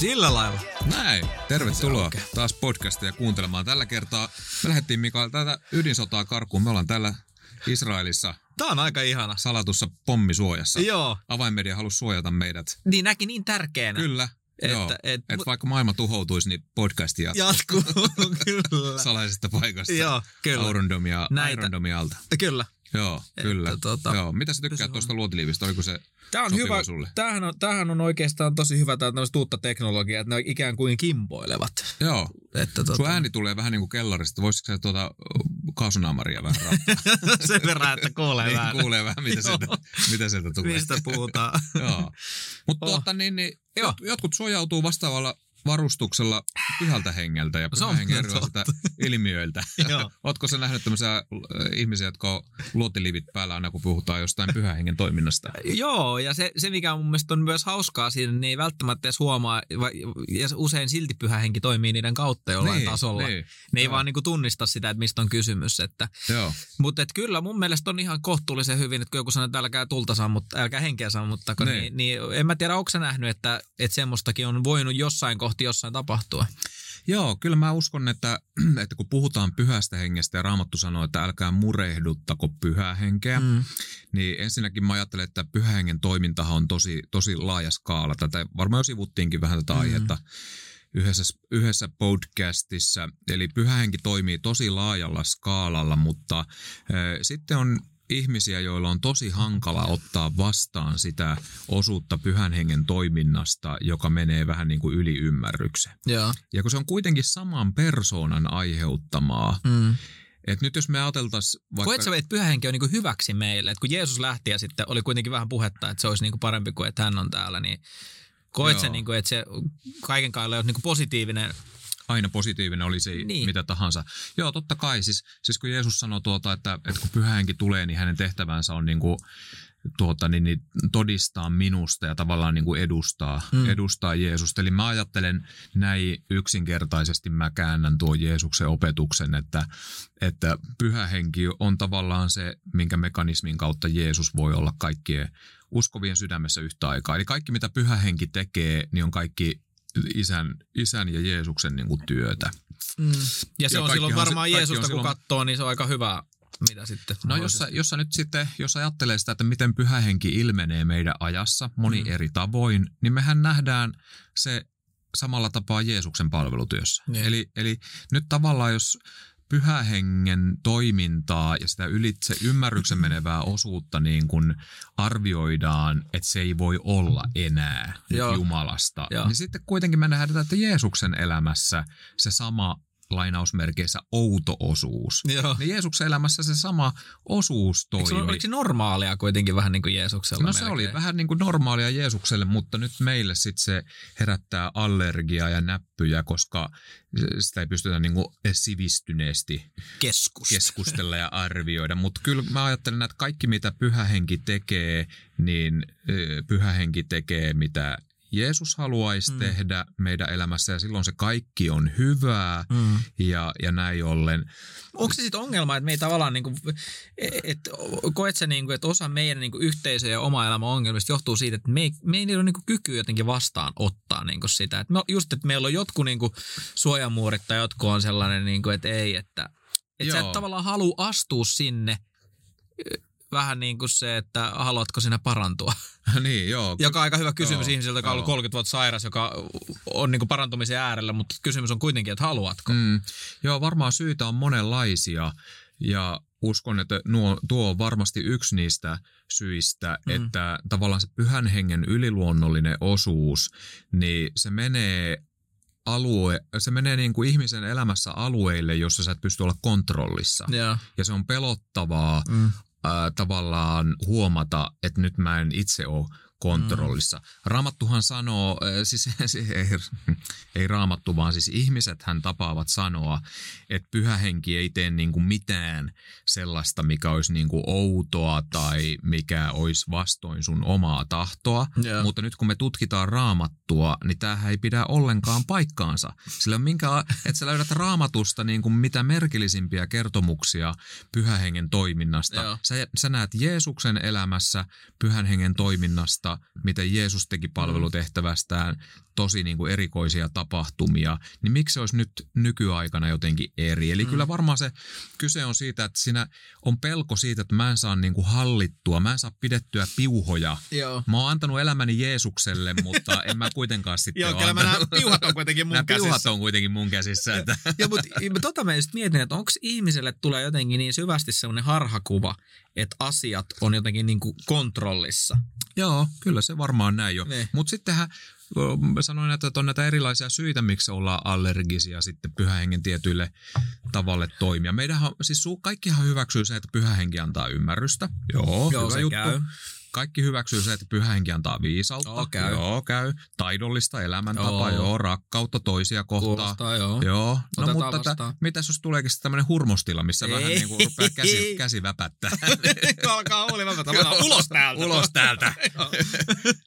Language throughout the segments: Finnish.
Sillä lailla. Näin, tervetuloa taas podcastia kuuntelemaan. Tällä kertaa me lähdettiin Mikael tätä ydinsotaa karkuun. Me ollaan täällä Israelissa Tää on aika ihana. salatussa pommisuojassa. Joo. Avainmedia halusi suojata meidät. Niin näki niin tärkeänä. Kyllä, Että- joo. et- Et vaikka maailma tuhoutuisi, niin podcasti jatkuu Jatkuu, kyllä. salaisesta paikasta. Joo, kyllä. Aurondomia, Näitä- Aurondomialta. Kyllä. Joo, kyllä. tota- Joo. Mitä sä tykkäät tuosta luotiliivistä? Oliko se Tämä on hyvä. sulle? Tämähän on, tämähän on oikeastaan tosi hyvä, tämä uutta teknologiaa, että ne ikään kuin kimpoilevat. Joo. Että Sun tota, ääni tulee vähän niin kuin kellarista. Voisitko sä tuota kaasunaamaria vähän raapaa? sen verran, että kuulee niin vähän. kuulee vähän, mitä sieltä, mitä sieltä tulee. Mistä puhutaan. Joo. Mutta Oh. tuota, niin, niin, jot, jotkut suojautuu vastaavalla varustuksella pyhältä hengeltä ja on pyhän hengen erilaisilta ilmiöiltä. Joo. Ootko sä nähnyt tämmöisiä äh, ihmisiä, jotka on luotiliivit päällä aina, kun puhutaan jostain pyhän hengen toiminnasta? Joo, ja se, se mikä mun mielestä on myös hauskaa siinä, niin ei välttämättä edes huomaa, ja usein silti pyhä henki toimii niiden kautta jollain Niin, tasolla. niin. Ne ei Joo. vaan niinku tunnista sitä, että mistä on kysymys. Että, Joo. mutta et kyllä mun mielestä on ihan kohtuullisen hyvin, että kun joku sanoo, että älkää tulta sammuttaa, älkää henkeä sammuttako, Niin. niin, niin, en mä tiedä, onko sä nähnyt, että, että semmoistakin on voinut jossain kohti jossain tapahtua. Joo, kyllä mä uskon, että, että kun puhutaan pyhästä hengestä ja Raamattu sanoo, että älkää murehduttako pyhää henkeä, Mm. niin ensinnäkin mä ajattelen, että pyhän hengen toimintahan on tosi, tosi laaja skaala. Tätä varmaan jo sivuttiinkin vähän tätä Mm. aihetta yhdessä, yhdessä podcastissa. Eli pyhä henki toimii tosi laajalla skaalalla, mutta äh, sitten on ihmisiä, joilla on tosi hankala ottaa vastaan sitä osuutta pyhän hengen toiminnasta, joka menee vähän niin kuin yli ymmärryksen. Joo. Ja kun se on kuitenkin saman persoonan aiheuttamaa, Mm. että nyt jos me ajateltaisiin vaikka... Koet sä, että pyhä henki on niinku hyväksi meille? Että kun Jeesus lähti ja sitten oli kuitenkin vähän puhetta, että se olisi niinku parempi kuin että hän on täällä, niin koet sä, Joo. niinku, että se kaiken kaikkiaan on niinku positiivinen? Aina positiivinen oli se Niin. mitä tahansa. Joo, totta kai. Siis, siis kun Jeesus sanoi tuota, että, että kun pyhä henki tulee, niin hänen tehtävänsä on niin kuin, tuota, niin, niin todistaa minusta ja tavallaan niin kuin edustaa, Mm. edustaa Jeesusta. Eli mä ajattelen näin yksinkertaisesti, mä käännän tuon Jeesuksen opetuksen, että, että pyhä henki on tavallaan se, minkä mekanismin kautta Jeesus voi olla kaikkien uskovien sydämessä yhtä aikaa. Eli kaikki, mitä pyhä henki tekee, niin on kaikki isän, isän ja Jeesuksen niin kuin työtä. Mm. Ja se Ja on silloin se- varmaan on Jeesusta, kun silloin- katsoo, niin se on aika hyvä, mitä sitten. No jos sä, jos sä nyt sitten, jos ajattelee sitä, että miten pyhä henki ilmenee meidän ajassa moni Mm. mm. eri tavoin, niin mehän nähdään se samalla tapaa Jeesuksen palvelutyössä. Niin. Eli, eli nyt tavallaan jos pyhä hengen toimintaa ja sitä ylitse ymmärryksen menevää osuutta niin kun arvioidaan, että se ei voi olla enää Joo. Jumalasta, Joo. niin sitten kuitenkin me nähdään, että Jeesuksen elämässä se sama lainausmerkeissä outo osuus Joo. niin Jeesuksen elämässä se sama osuus Eikö se, toimi. oliko se normaalia kuitenkin vähän niin kuin Jeesuksella No se melkein? oli vähän niin kuin normaalia Jeesukselle, mutta nyt meille sitten se herättää allergiaa ja näppyjä, koska sitä ei pystytä niin kuin sivistyneesti keskus. keskustella ja arvioida. Mutta kyllä mä ajattelen, että kaikki mitä pyhä henki tekee, niin ö, pyhä henki tekee mitä Jeesus haluaisi Mm. tehdä meidän elämässä ja silloin se kaikki on hyvää Mm. ja, ja näin ollen. Onko se sitten ongelma, että me ei tavallaan, niinku, että koet sä, niinku, että osa meidän niinku, yhteisö ja oma elämän ongelmista johtuu siitä, että me ei, me ei ole niinku, kykyä jotenkin vastaan ottaa niinku, sitä. Et me, just, että meillä on jotkut niinku, suojamuurit tai jotkut on sellainen, niinku, että ei, että et sä et tavallaan halua astua sinne vähän niin kuin se, että haluatko sinä parantua. niin, joo. Joka on aika hyvä kysymys Joo, ihmisiltä, joka on ollut joo. 30 vuotta sairas, joka on niin kuin parantumisen äärellä, mutta kysymys on kuitenkin, että haluatko. Mm, joo, varmaan syitä on monenlaisia ja uskon, että nuo, tuo on varmasti yksi niistä syistä, Mm. että tavallaan se pyhän hengen yliluonnollinen osuus, niin se menee alue, se menee niin kuin ihmisen elämässä alueille, jossa sä et pysty olla kontrollissa. Joo. Ja se on pelottavaa Mm. Tavallaan huomata, että nyt mä en itse ole kontrollissa. Mm. Raamattuhan sanoo, ää, siis ei, ei raamattu, vaan siis ihmiset hän tapaavat sanoa, että pyhä henki ei tee niinku mitään sellaista, mikä olisi niinku outoa tai mikä olisi vastoin sun omaa tahtoa. Joo. Mutta nyt kun me tutkitaan raamattua, niin tämähän ei pidä ollenkaan paikkaansa. Sillä on minkä, että sä löydät raamatusta niin kuin mitä merkillisimpiä kertomuksia pyhän hengen toiminnasta. Joo. Sä, sä näet Jeesuksen elämässä pyhän hengen toiminnasta miten Jeesus teki palvelutehtävästään tosi niin kuin erikoisia tapahtumia, niin miksi se olisi nyt nykyaikana jotenkin eri? Eli mm. kyllä varmaan se kyse on siitä, että siinä on pelko siitä, että mä en saa niin kuin hallittua, mä en saa pidettyä piuhoja. Joo. Mä oon antanut elämäni Jeesukselle, mutta en mä kuitenkaan sitten Joo, kyllä mä nämä piuhat on kuitenkin mun Nämä piuhat käsissä. on kuitenkin mun käsissä. Että, Ja, mutta tota mä just mietin, että onko ihmiselle tulee jotenkin niin syvästi semmoinen harhakuva, että asiat on jotenkin niin kuin kontrollissa. Joo, kyllä se varmaan näin jo. Niin. Mutta sittenhän sanoin, että on näitä erilaisia syitä, miksi ollaan allergisia sitten pyhähengen tietyille tavalle toimia. Meidänhän, siis kaikkihan hyväksyy se, että pyhähenki antaa ymmärrystä. Joo, Joo, hyvä se juttu. käy. Kaikki hyväksyy se, että pyhähenki antaa viisautta. Joo, käy. Joo, käy. Taidollista elämäntapaa, Joo. joo, rakkautta toisia kohtaan. Kuulostaa, joo. Joo, no Otetaan mutta tä, mitäs jos tuleekin tämmöinen hurmostila, missä Ei. vähän niin kuin rupeaa käsi, käsi väpättää. Alkaa huoli, otan ulos täältä. Ulos täältä.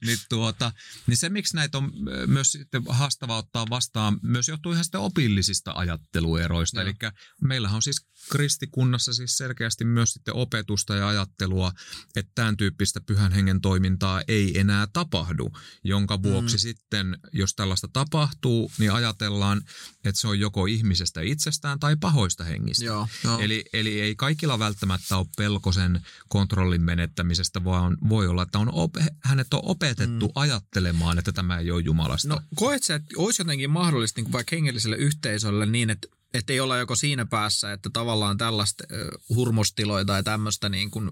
Niin, tuota, niin se, miksi näitä on myös sitten haastava ottaa vastaan, myös johtuu ihan sitten opillisista ajattelueroista. Eli meillähän on siis kristikunnassa siis selkeästi myös sitten opetusta ja ajattelua, että tämän tyyppistä pyhän hengen toimintaa ei enää tapahdu, jonka vuoksi mm. sitten, jos tällaista tapahtuu, niin ajatellaan, että se on joko ihmisestä itsestään tai pahoista hengistä. Joo, joo. Eli, eli ei kaikilla välttämättä ole pelko sen kontrollin menettämisestä, vaan voi olla, että on ope, hänet on opetettu mm. ajattelemaan, että tämä ei ole Jumalasta. No koet sä, että olisi jotenkin mahdollista niin kuin vaikka hengelliselle yhteisölle niin, että että ei olla joko siinä päässä, että tavallaan tällaista hurmostiloja tai tämmöistä, niin kuin,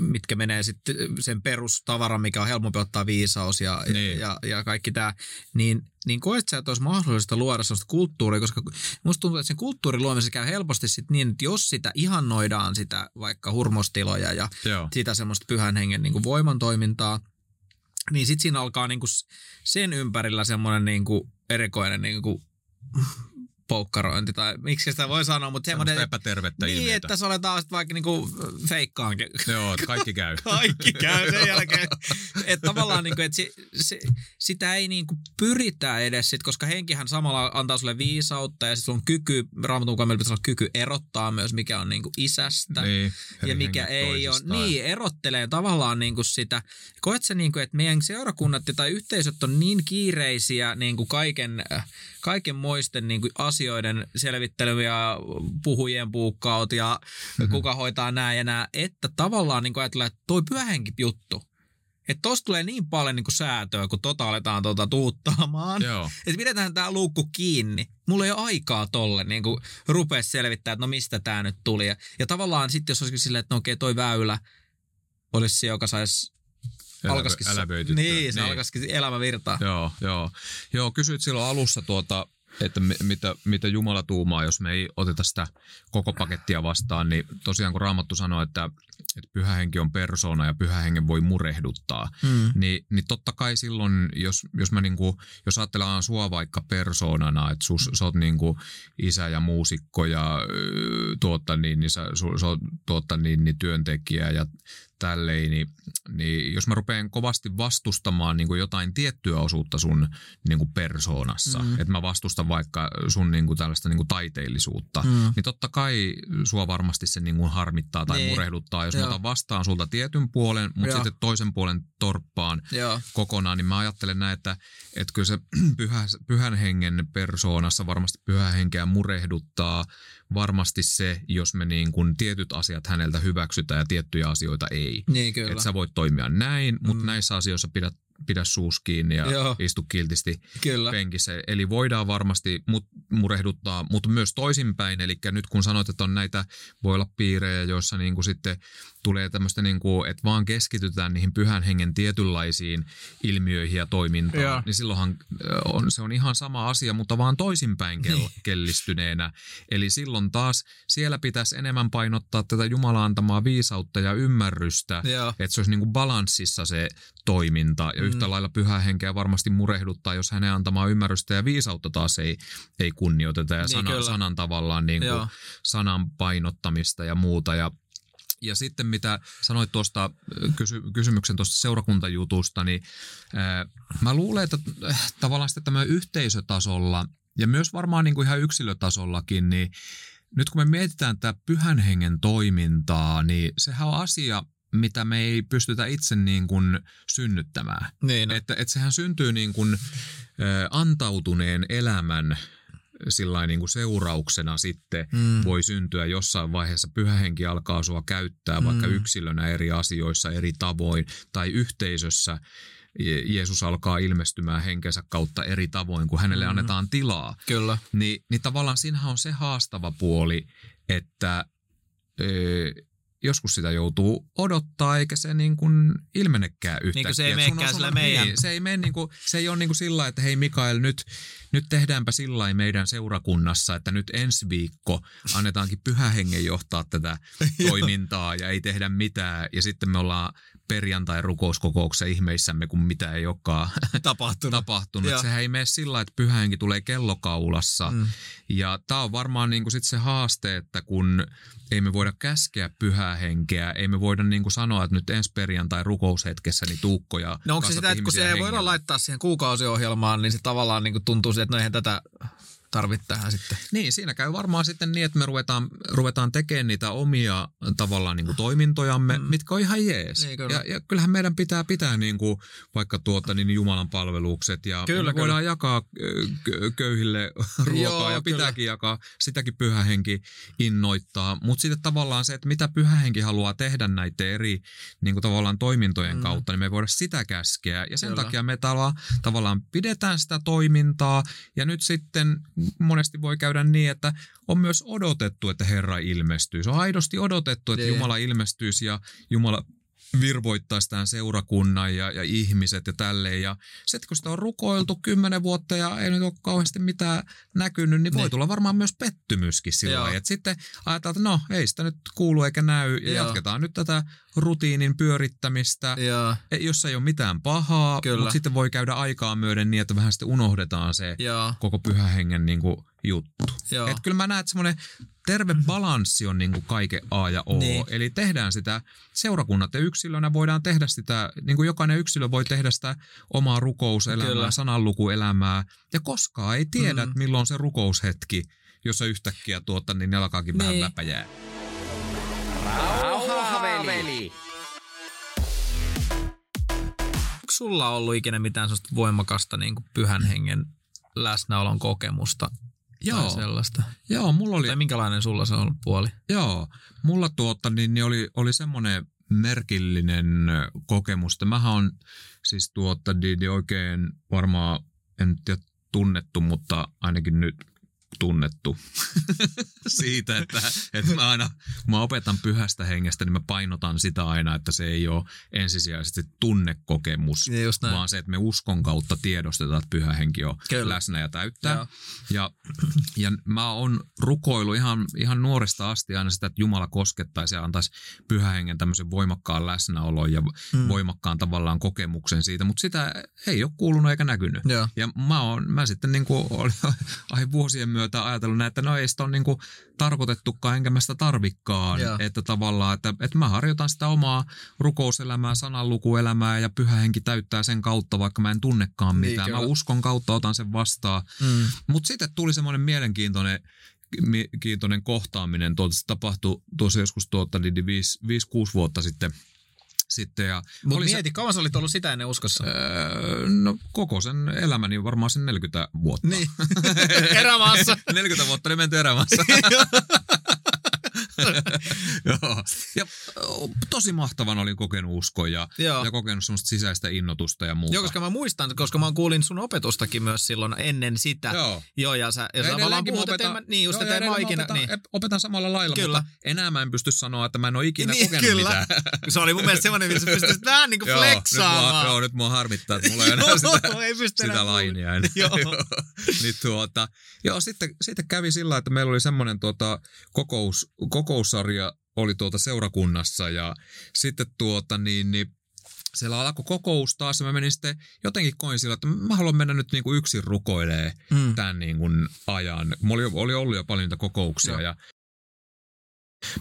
mitkä menee sitten sen perustavaran, mikä on helpompi ottaa viisaus ja, Niin. ja, ja kaikki tämä, niin, niin koet sä, että olisi mahdollista luoda sellaista kulttuuria, koska musta tuntuu, että sen kulttuurin luomisessa käy helposti sit niin, että jos sitä ihannoidaan sitä vaikka hurmostiloja ja Joo. sitä semmoista pyhän hengen niin kuin voimantoimintaa, niin sitten siinä alkaa niin kuin sen ympärillä semmoinen niin kuin erikoinen niin kuin poukkarointi, tai miksi sitä voi sanoa, mutta Semmoista semmoinen, epätervettä niin, ilmiötä. että se oletaan sitten vaikka niinku feikkaankin. Joo, että kaikki käy. Kaikki käy sen jälkeen. Että tavallaan, niinku, että se, se, sitä ei niinku pyritä edes, sit, koska henkihän samalla antaa sulle viisautta ja sitten on kyky, raamatun mukaan meillä pitäisi olla kyky erottaa myös, mikä on niinku isästä niin, ja mikä ei ole. Niin, erottelee tavallaan niin kuin sitä. Koet sä niin kuin, että meidän seurakunnat tai yhteisöt on niin kiireisiä niin kuin kaiken, äh, kaikenmoisten niin kuin asioiden selvittely ja puhujien puukkaut ja Mhm. mm-hmm. kuka hoitaa nämä ja nämä, että tavallaan niin ajatellaan, että toi pyhänkin juttu, että tosta tulee niin paljon niin kuin säätöä, kun tota aletaan tota tuuttaamaan. Joo. Että pidetään tämä luukku kiinni. Mulla ei ole aikaa tolle niin kuin rupea selvittää, että no mistä tämä nyt tuli. Ja, ja tavallaan sitten jos olisikin silleen, että no okei toi väylä olisi se, joka saisi alkaisikin. Niin, se niin. alkaisikin elämä virtaa. Joo, joo. Joo, kysyit silloin alussa tuota, että mi- mitä, mitä Jumala tuumaa, jos me ei oteta sitä koko pakettia vastaan, niin tosiaan kun Raamattu sanoo, että, että pyhä henki on persona ja pyhä hengen voi murehduttaa, Hmm. niin, niin totta kai silloin, jos, jos, mä niinku, jos ajatellaan sua vaikka persoonana, että sus, sä oot niinku isä ja muusikko ja tuotta niin, niin sä, su, sä oot tuotta niin, niin työntekijä ja tälleen, niin, niin jos mä rupean kovasti vastustamaan niin kuin jotain tiettyä osuutta sun niin kuin persoonassa, Mm. että mä vastustan vaikka sun niin kuin tällaista niin kuin taiteellisuutta, Mm. niin totta kai sua varmasti se niin kuin harmittaa tai Niin. niin. murehduttaa, jos Joo. mä otan vastaan sulta tietyn puolen, mutta Joo. sitten toisen puolen torppaan Joo. kokonaan, niin mä ajattelen näin, että, että kyllä se pyhä, pyhän hengen persoonassa varmasti pyhä henkeä murehduttaa varmasti se, jos me niin kuin tietyt asiat häneltä hyväksytään ja tiettyjä asioita ei. Niin kyllä. Että sä voit toimia näin, mutta Mm. näissä asioissa pidä, pidä suus kiinni ja. Joo. istu kiltisti Kyllä. penkissä. Eli voidaan varmasti mut, murehduttaa, mutta myös toisinpäin. Eli nyt kun sanoit, että on näitä, voi olla piirejä, joissa niin kuin sitten tulee tämmöistä, niin kuin, että vaan keskitytään niihin pyhän hengen tietynlaisiin ilmiöihin ja toimintaan, Joo. niin silloinhan on, se on ihan sama asia, mutta vaan toisinpäin kel, Niin. kellistyneenä. Eli silloin taas siellä pitäisi enemmän painottaa tätä Jumalan antamaa viisautta ja ymmärrystä, Joo. että se olisi niin kuin balanssissa se toiminta. Ja Mm. yhtä lailla pyhää henkeä varmasti murehduttaa, jos hänen antamaa ymmärrystä ja viisautta taas ei, ei kunnioiteta. Ja Niin, sana, kyllä. sanan tavallaan niin kuin Joo. sanan painottamista ja muuta. Ja ja sitten mitä sanoit tuosta äh, kysy, kysymyksen tuosta seurakuntajutusta, niin ää, mä luulen, että äh, tavallaan sitten tämä yhteisötasolla ja myös varmaan niin kuin ihan yksilötasollakin, niin nyt kun me mietitään tätä pyhän hengen toimintaa, niin sehän on asia, mitä me ei pystytä itse niin kuin synnyttämään. Niin. Että, että sehän syntyy niin kuin, ö, antautuneen elämän sillain niin kuin seurauksena sitten Mm. voi syntyä jossain vaiheessa pyhähenki alkaa sua käyttää vaikka Mm. yksilönä eri asioissa eri tavoin tai yhteisössä Je- Jeesus alkaa ilmestymään henkensä kautta eri tavoin, kun hänelle Mm. annetaan tilaa. Kyllä. Niin, niin tavallaan siinähän on se haastava puoli, että ö, joskus sitä joutuu odottaa, eikä se niin kuin ilmenekään yhtäkkiä. Niin kuin se ei menekään sillä meidän- Niin, se ei, mene niin kuin, se ei ole niin kuin sillä että hei Mikael, nyt, nyt tehdäänpä sillä meidän seurakunnassa, että nyt ensi viikko annetaankin pyhähengen johtaa tätä toimintaa ja ei tehdä mitään. Ja sitten me ollaan perjantai rukouskokouksessa ihmeissämme, kun mitä ei olekaan Tapahtunut. tapahtunut. Sehän ei mene sillä että pyhähenki tulee kellokaulassa. Mm. Ja tämä on varmaan niinku sit se haaste, että kun ei me voida käskeä pyhää henkeä, ei me voida niinku sanoa, että nyt ensi perjantai rukoushetkessä niin tuukkoja. No onko se sitä, että kun se ei voida laittaa siihen kuukausiohjelmaan, niin se tavallaan niin kuin tuntuu että no eihän tätä tarvitse tähän sitten. Niin, siinä käy varmaan sitten niin, että me ruvetaan, ruvetaan tekemään niitä omia tavallaan niin kuin toimintojamme, Mm. mitkä on ihan jees. Niin, kyllä. ja, ja kyllähän meidän pitää pitää niin kuin vaikka tuota, niin Jumalan palvelukset ja, Kyllä, me kyllä. voidaan jakaa ö, kö- köyhille ruokaa Joo, ja kyllä. pitääkin jakaa. Sitäkin pyhähenki innoittaa. Mutta sitten tavallaan se, että mitä pyhähenki haluaa tehdä näiden eri niin kuin tavallaan toimintojen Mm. mm. kautta, niin me ei voida sitä käskeä. Ja sen Kyllä. takia me tala, tavallaan pidetään sitä toimintaa ja nyt sitten monesti voi käydä niin, että on myös odotettu, että Herra ilmestyy. Se on aidosti odotettu, että Niin. Jumala ilmestyisi ja Jumala virvoittaisi tämän seurakunnan ja, ja ihmiset ja tälleen. Ja sitten kun sitä on rukoiltu kymmenen vuotta ja ei nyt ole kauheasti mitään näkynyt, niin voi Niin. tulla varmaan myös pettymyskin sillä lailla. Sitten ajatellaan, että no ei sitä nyt kuulu eikä näy ja Joo. jatketaan nyt tätä rutiinin pyörittämistä Ja, ei- jossa ei ole mitään pahaa, Kyllä. mutta sitten voi käydä aikaa myöden niin, että vähän sitten unohdetaan se ja, koko pyhän hengen niin kuin, juttu. Joo. Et kyllä mä näen, että semmoinen terve balanssi on niin kuin kaiken A ja O. Niin. Eli tehdään sitä seurakunnat ja yksilönä voidaan tehdä sitä, niin kuin jokainen yksilö voi tehdä sitä omaa rukouselämää, Kyllä. sananlukuelämää. Ja koskaan ei tiedä, Mm. milloin se rukoushetki, jossa yhtäkkiä tuota, niin ne alkaakin vähän Niin. väpäjää. Rauhaveli. onko sulla ollut ikinä mitään sellaista voimakasta niin kuin pyhän hengen läsnäolon kokemusta Joo. tai sellaista? Joo, mulla oli, Tai minkälainen sulla se on ollut puoli? Joo, mulla tuota, niin, niin oli, oli semmoinen merkillinen kokemus, että mähän on siis tuota, niin, niin oikein varmaan, en tiedä tunnettu, mutta ainakin nyt tunnettu siitä, että, että mä aina, kun mä opetan pyhästä hengestä, niin mä painotan sitä aina, että se ei ole ensisijaisesti tunnekokemus, Niin vaan se, että me uskon kautta tiedostetaan, että pyhä henki on Kyllä. läsnä ja täyttää. Joo. Ja, ja mä oon rukoillut ihan, ihan nuoresta asti aina sitä, että Jumala koskettaisi ja antaisi pyhähengen tämmöisen voimakkaan läsnäolon ja Mm. voimakkaan tavallaan kokemuksen siitä, mutta sitä ei ole kuulunut eikä näkynyt. Joo. Ja mä, oon, mä sitten niin kuin ai vuosien myötä ajatellut näin, että no ei sitä ole niin kuin tarkoitettukaan, enkä mä sitä tarvikkaan. Joo. Että tavallaan, että, että mä harjoitan sitä omaa rukouselämää, sananlukuelämää ja pyhä henki täyttää sen kautta, vaikka mä en tunnekaan Niin, mitään. mä kyllä. uskon kautta otan sen vastaan. Mm. Mutta sitten tuli semmoinen mielenkiintoinen mi- kiintoinen kohtaaminen. Tuota, se tapahtui tuossa joskus tuota, niin 5-6 vuotta sitten. Sitten ja Mutta oli se- mieti, kauan sä olit ollut sitä ennen uskossa? Öö, no koko sen elämäni varmaan sen 40 vuotta. Niin. Erämaassa. 40 vuotta niin menty erämaassa. Joo. Ja tosi mahtavan olin kokenut uskon ja, Joo. ja kokenut semmoista sisäistä innotusta ja muuta. Joo, koska mä muistan, koska mä kuulin sun opetustakin myös silloin ennen sitä. Joo. Joo, ja sä, ja sä tavallaan puhut, mä että en opetan, mä, niin just, joo, että en mä ikinä, opetan, niin. opetan samalla lailla, Kyllä. mutta enää mä en pysty sanoa, että mä en ole ikinä Niin, kokenut kyllä. mitään. Se oli mun mielestä semmoinen, missä sä pystyisit vähän niin kuin Joo, nyt mua, flexaamaan. joo, nyt mua harmittaa, että mulla ei enää sitä, ei sitä lainia enää. Joo. niin tuota, joo, sitten, sitten kävi sillä, että meillä oli semmoinen tuota, kokous, kokoussarja oli tuota seurakunnassa ja sitten tuota niin, niin siellä alkoi kokous taas ja mä menin sitten jotenkin koin sillä, että mä haluan mennä nyt niin kuin yksin rukoilee Mm. tämän niin kuin ajan. Mulla oli, oli ollut jo paljon niitä kokouksia Joo. ja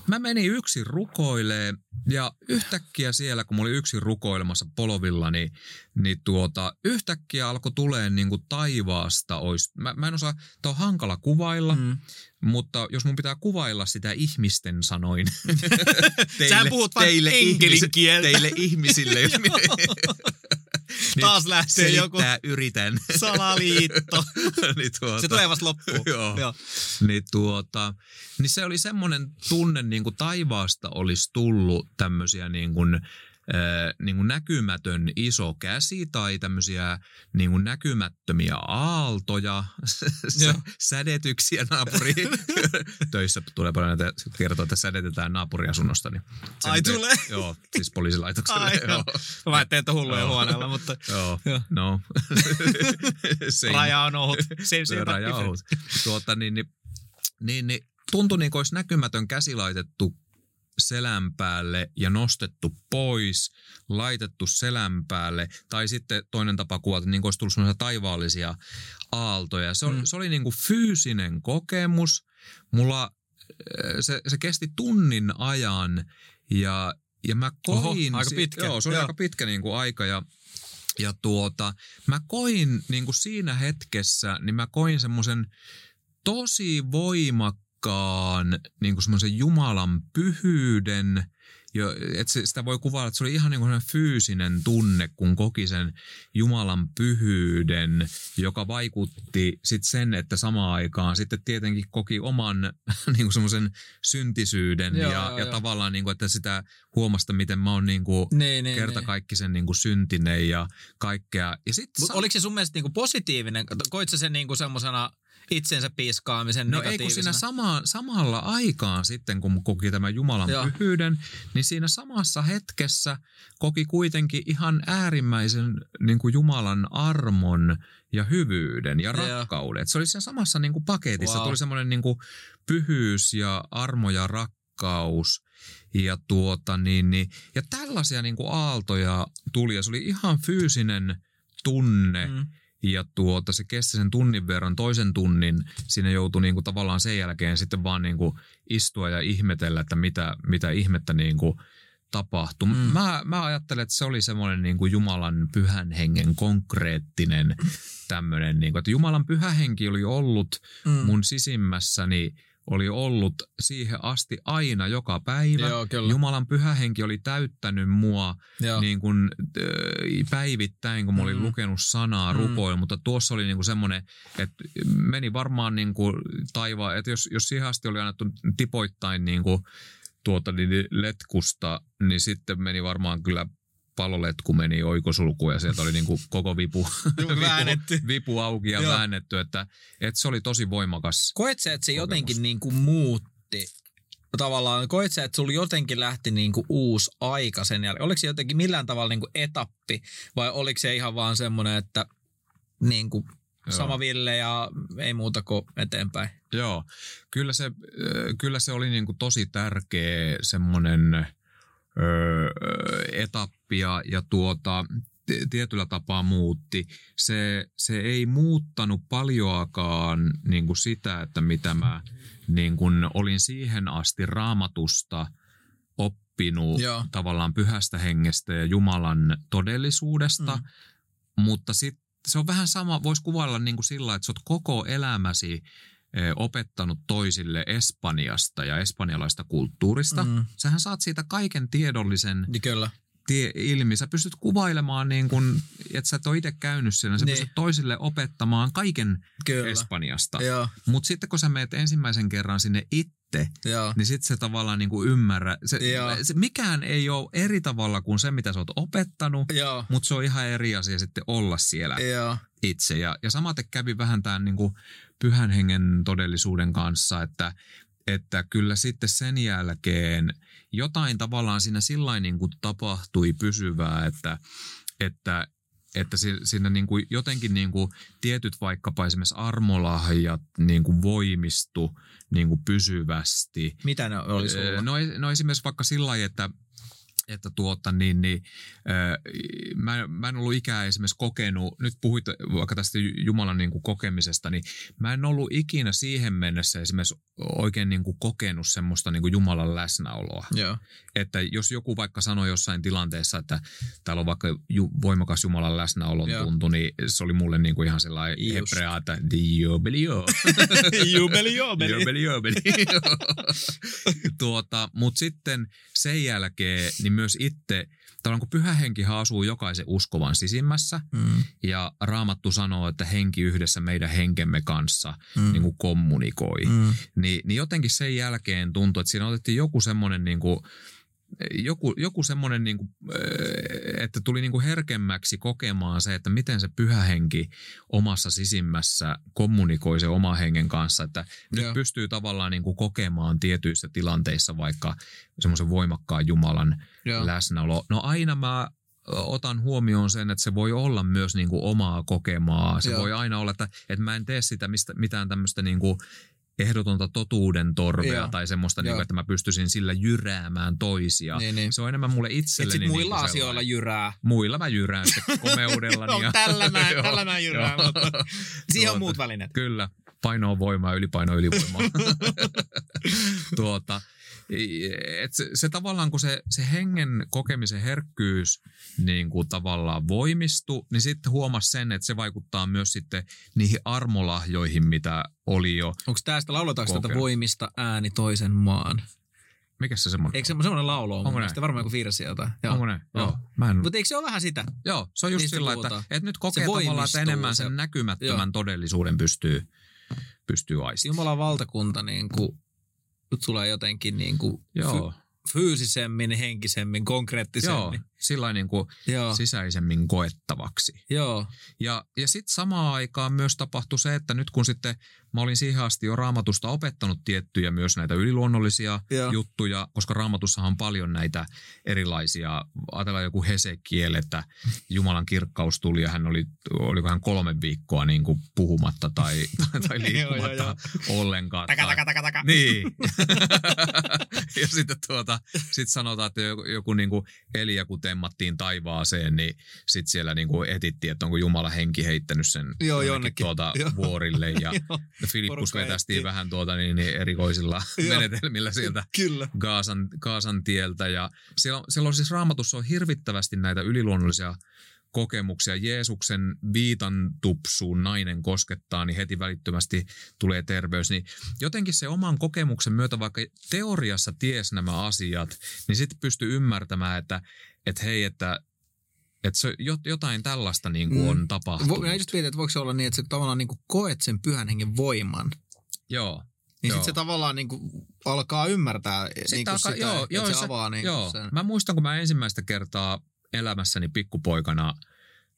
Mä menin yksin rukoilee ja yhtäkkiä siellä, kun mä olin yksin rukoilemassa polovilla, niin, niin tuota, yhtäkkiä alkoi tulee niin kuin taivaasta. Ois, mä, mä en osaa, tää on hankala kuvailla, mm. mutta jos mun pitää kuvailla sitä ihmisten sanoin. teille, Sähän puhut teille, ihmis, teille ihmisille. Taas lähtee joku yritän. salaliitto. niin tuota, se tulee vasta loppuun. Joo. joo. Niin, tuota, niin se oli semmoinen tunne, niin kuin taivaasta olisi tullut tämmöisiä niin kuin, niin kuin näkymätön iso käsi tai tämmöisiä niin kuin näkymättömiä aaltoja, sädetyksiä naapuri. Töissä tulee paljon näitä kertoa, että sädetetään naapuriasunnosta. Niin Ai te, tulee? Joo, siis poliisilaitokselle. Ai, joo. Mä ajattelin, että hulluja huoneella, mutta... joo, joo. no. Raja on ohut. Se, se raja on ohut. Tuota, niin, niin, niin, niin tuntui niin kuin olisi näkymätön käsi laitettu selän päälle ja nostettu pois, laitettu selän päälle. Tai sitten toinen tapa kuvata, niin kuin olisi tullut sellaisia taivaallisia aaltoja. Se, mm. se oli niin kuin fyysinen kokemus. Mulla eh, se, se kesti tunnin ajan ja, ja mä koin... Oho, aika pitkä. Joo, se oli joo. aika pitkä niin kuin aika ja ja tuota, mä koin niin kuin siinä hetkessä, niin mä koin semmoisen tosi voimakkaan rakkaan niin kuin semmoisen Jumalan pyhyyden, jo, että sitä voi kuvailla, että se oli ihan niin kuin fyysinen tunne, kun koki sen Jumalan pyhyyden, joka vaikutti sitten sen, että samaan aikaan sitten tietenkin koki oman niin kuin semmoisen syntisyyden joo, ja, joo, ja joo. tavallaan, niin kuin, että sitä huomasta, miten mä oon niin kuin niin, niin, kertakaikkisen niin. Kuin syntinen ja kaikkea. Ja sit sa- oliko se sun mielestä niin kuin positiivinen? Koit sä sen niin kuin semmoisena itsensä piiskaamisen No ei kun siinä sama, samalla aikaan sitten, kun koki tämän Jumalan Joo. pyhyyden, niin siinä samassa hetkessä koki kuitenkin ihan äärimmäisen niin kuin Jumalan armon ja hyvyyden ja rakkauden. Se oli siinä samassa niin kuin paketissa. Wow. Tuli semmoinen niin kuin pyhyys ja armo ja rakkaus. Ja, tuota, niin, niin, ja tällaisia niin kuin aaltoja tuli ja se oli ihan fyysinen tunne. Mm ja tuota, se kesti sen tunnin verran, toisen tunnin. Siinä joutui niin kuin tavallaan sen jälkeen sitten vaan niin kuin istua ja ihmetellä, että mitä, mitä ihmettä niin kuin tapahtui. Mm. Mä, mä ajattelen, että se oli semmoinen niin kuin Jumalan pyhän hengen konkreettinen tämmöinen, niin kuin, että Jumalan pyhä henki oli ollut mm. mun sisimmässäni – oli ollut siihen asti aina joka päivä. Joo, kyllä. Jumalan pyhä henki oli täyttänyt mua niin kuin, päivittäin, kun mä olin mm. lukenut sanaa, mm. mutta tuossa oli niin kuin semmoinen, että meni varmaan niin kuin taivaan, että jos, jos siihen asti oli annettu tipoittain niin kuin tuota, niin letkusta, niin sitten meni varmaan kyllä paloletku meni oikosulkuun ja sieltä oli niin kuin koko vipu, vipu, vipu auki ja Joo. väännetty, että, että se oli tosi voimakas. Koet sä, että se kokemus. jotenkin niin kuin muutti tavallaan, koet sä, että sulla jotenkin lähti niin kuin uusi aika sen jälkeen? Oliko se jotenkin millään tavalla niin kuin etappi vai oliko se ihan vaan semmoinen, että niin kuin sama Ville ja ei muuta kuin eteenpäin? Joo, kyllä se, kyllä se oli niin kuin tosi tärkeä semmoinen – öö, etappia ja tuota, tietyllä tapaa muutti. Se, se ei muuttanut paljoakaan niin kuin sitä, että mitä mä niin kuin olin siihen asti raamatusta oppinut Joo. tavallaan pyhästä hengestä ja Jumalan todellisuudesta, mm. mutta sitten se on vähän sama, voisi kuvailla niin kuin sillä, että sä oot koko elämäsi opettanut toisille Espanjasta ja espanjalaista kulttuurista. Mm. Sähän saat siitä kaiken tiedollisen niin Kyllä. Tie, ilmi. Sä pystyt kuvailemaan niin kun, että sä et ole itse käynyt siellä. Sä niin. pystyt toisille opettamaan kaiken Kyllä. Espanjasta. Mutta sitten kun sä meet ensimmäisen kerran sinne itse, Joo. niin sitten se tavallaan niin kuin ymmärrä. Se, se, mikään ei ole eri tavalla kuin se, mitä sä oot opettanut, mutta se on ihan eri asia sitten olla siellä Joo. itse. Ja, ja samaten kävi vähän tämän niin kuin pyhän hengen todellisuuden kanssa, että, että kyllä sitten sen jälkeen jotain tavallaan siinä sillä niin kuin tapahtui pysyvää, että, että että siinä niin kuin jotenkin niin kuin tietyt vaikkapa esimerkiksi armolahjat niin kuin voimistu niin kuin pysyvästi. Mitä ne oli sulla? No, no esimerkiksi vaikka sillä lailla, että että tuota, niin, niin, äh, mä, mä en ollut ikään esimerkiksi kokenut, nyt puhuit vaikka tästä Jumalan niin kuin kokemisesta, niin mä en ollut ikinä siihen mennessä esimerkiksi oikein niin kuin kokenut semmoista niin kuin Jumalan läsnäoloa. Joo. Että jos joku vaikka sanoi jossain tilanteessa, että täällä on vaikka ju, voimakas Jumalan läsnäolon Joo. tuntu, niin se oli mulle niin kuin ihan sellainen Just. hebrea, että diobelio. Jubeli, jubeli. Jobeli, jobeli. tuota, Mutta sitten sen jälkeen niin myös itse, tavallaan kun pyhä henkihän asuu jokaisen uskovan sisimmässä. Mm, ja Raamattu sanoo, että henki yhdessä meidän henkemme kanssa mm, niin kuin kommunikoi, mm. niin, niin jotenkin sen jälkeen tuntui, että siinä otettiin joku semmoinen niin kuin, joku, joku semmoinen, niin kuin, että tuli niin kuin herkemmäksi kokemaan se, että miten se pyhä henki omassa sisimmässä kommunikoi se oma hengen kanssa, että nyt Joo. pystyy tavallaan niin kuin kokemaan tietyissä tilanteissa vaikka semmoisen voimakkaan Jumalan Joo. läsnäolo. No aina mä otan huomioon sen, että se voi olla myös niin kuin omaa kokemaa. Se Joo. voi aina olla, että, että mä en tee sitä mistä, mitään tämmöistä niin kuin ehdotonta totuuden torvea Joo. tai semmoista, niin Joo. kuin, että mä pystyisin sillä jyräämään toisia. Niin, niin. Se on enemmän mulle Et itselleni. sit muilla niin asioilla sellainen. jyrää. Muilla mä jyrään sitten komeudellani. No, ja- tällä mä- tällä mä jyrään, mutta Siihen on muut välineet. Kyllä, paino on voimaa, ylipaino on ylivoimaa. tuota, et se, se tavallaan, kun se, se hengen kokemisen herkkyys niin kuin tavallaan voimistui, niin sitten huomasi sen, että se vaikuttaa myös sitten niihin armolahjoihin, mitä oli jo. Onko tästä lauletaanko tätä voimista ääni toisen maan? Mikä se semmoinen Eikö se semmoinen laulu ole? Onko näin? Sitten varmaan joku virsi jotain. Joo. Onko näin? Joo. Joo. Mä en, Mutta eikö se ole vähän sitä? joo, se on just niistä sillä, että, puhutaan. että nyt kokee Se tavallaan, että enemmän se- sen näkymättömän joo. todellisuuden pystyy, pystyy aistimaan. Jumalan valtakunta niin kuin, tulee jotenkin niin kuin Joo, fy- fyysisemmin, henkisemmin, joo, konkreettisemmin. Sillä niin kuin Joo. sisäisemmin koettavaksi. Joo. Ja, ja sitten samaan aikaan myös tapahtui se, että nyt kun sitten mä olin siihen asti jo raamatusta opettanut tiettyjä myös näitä yliluonnollisia Joo. juttuja, koska raamatussahan on paljon näitä erilaisia, ajatellaan joku Hesekiel, että Jumalan kirkkaus tuli ja hän oli, oliko hän kolme viikkoa niin kuin puhumatta tai, tai, liikkumatta ollenkaan. Taka, taka, taka, taka. niin. ja sitten tuota, sit sanotaan, että joku, joku niin kuin Elia, kun temmattiin taivaaseen, niin sitten siellä niin kuin etittiin, että onko Jumala henki heittänyt sen Joo, jonnekin tuota Joo. vuorille. Ja. Filippus vetästiin vähän tuota niin, niin erikoisilla Joo. menetelmillä sieltä Kyllä. Gaasan, Gaasan tieltä. Ja siellä, on- siellä on siis raamatussa on hirvittävästi näitä yliluonnollisia kokemuksia. Jeesuksen viitan tupsuun nainen koskettaa, niin heti välittömästi tulee terveys. Niin jotenkin se oman kokemuksen myötä, vaikka teoriassa ties nämä asiat, niin sitten pystyy ymmärtämään, että, että hei, että, että se jot- jotain tällaista niin kuin Mm. on tapahtunut. Mä just mietin, että voiko se olla niin, että sä tavallaan niin kuin koet sen pyhän hengen voiman. Joo. Niin sitten se tavallaan niin kuin alkaa ymmärtää niin kuin alkaa- sitä, joo, että joo, se se- avaa niin Joo, sen. mä muistan, kun mä ensimmäistä kertaa elämässäni pikkupoikana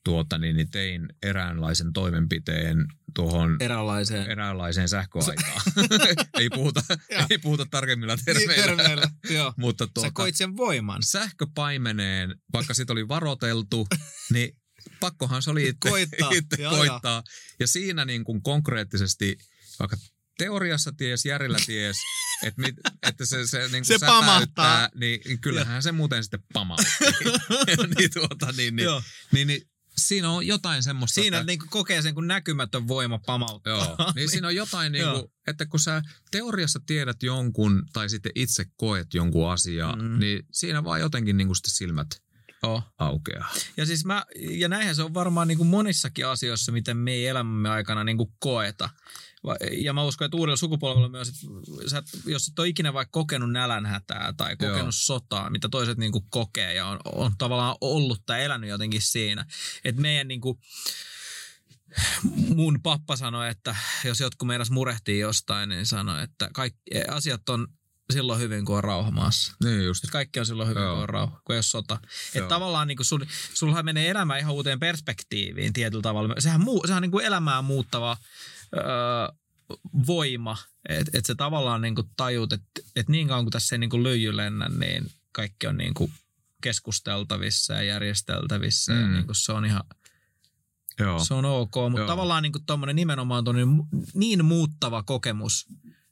tuota, niin, niin tein eräänlaisen toimenpiteen tuohon Eräänlaiseen. eräänlaiseen sähköaikaan. ei, puhuta, Joo. ei puhuta tarkemmilla Niin, termeillä. terveillä. Joo. Mutta Sä tuota, koit sen voiman. sähköpaimeneen, vaikka sit oli varoteltu, niin pakkohan se oli itse Koittaa. itse Joo, koittaa. Ja siinä niin kuin konkreettisesti, vaikka teoriassa ties, järjellä ties, että, mit, että se, se, niin Se pamahtaa. niin kyllähän se muuten sitten pamautti. niin, tuota, niin, niin, Joo. niin, niin, siinä on jotain semmoista, Siinä että, niin kokee sen, kun näkymätön voima pamauttaa. Joo, niin siinä on jotain, niin kuin, että kun sä teoriassa tiedät jonkun tai sitten itse koet jonkun asiaa, Mm. niin siinä vaan jotenkin niin kuin sitten silmät Joo. aukeaa. Ja siis mä, ja näinhän se on varmaan niin kuin monissakin asioissa, miten me ei elämämme aikana niin kuin koeta. Ja mä uskon, että uudella sukupolvella myös, että sä, et- jos et ole ikinä vaikka kokenut nälänhätää tai kokenut Joo. sotaa, mitä toiset niin kuin kokee ja on, on tavallaan ollut tai elänyt jotenkin siinä. Että meidän niin kuin, mun pappa sanoi, että jos jotkut meinas murehtii jostain, niin sanoi, että kaikki asiat on silloin hyvin, kun on rauha maassa. Niin just. Että kaikki on silloin hyvin, Joo. kun on rauha, kun ei ole sota. Että tavallaan niin sul, sulhan menee elämä ihan uuteen perspektiiviin tietyllä tavalla. Sehän, muu, sehän on niin kuin elämää muuttava öö, voima. Että et se tavallaan niin kuin tajut, että et niin kauan kuin tässä ei niin kuin lyijy lennä, niin kaikki on niin kuin keskusteltavissa ja järjesteltävissä. Mm. Ja niin kuin se on ihan Joo. se on ok, mutta Joo. tavallaan niin kuin nimenomaan niin muuttava kokemus,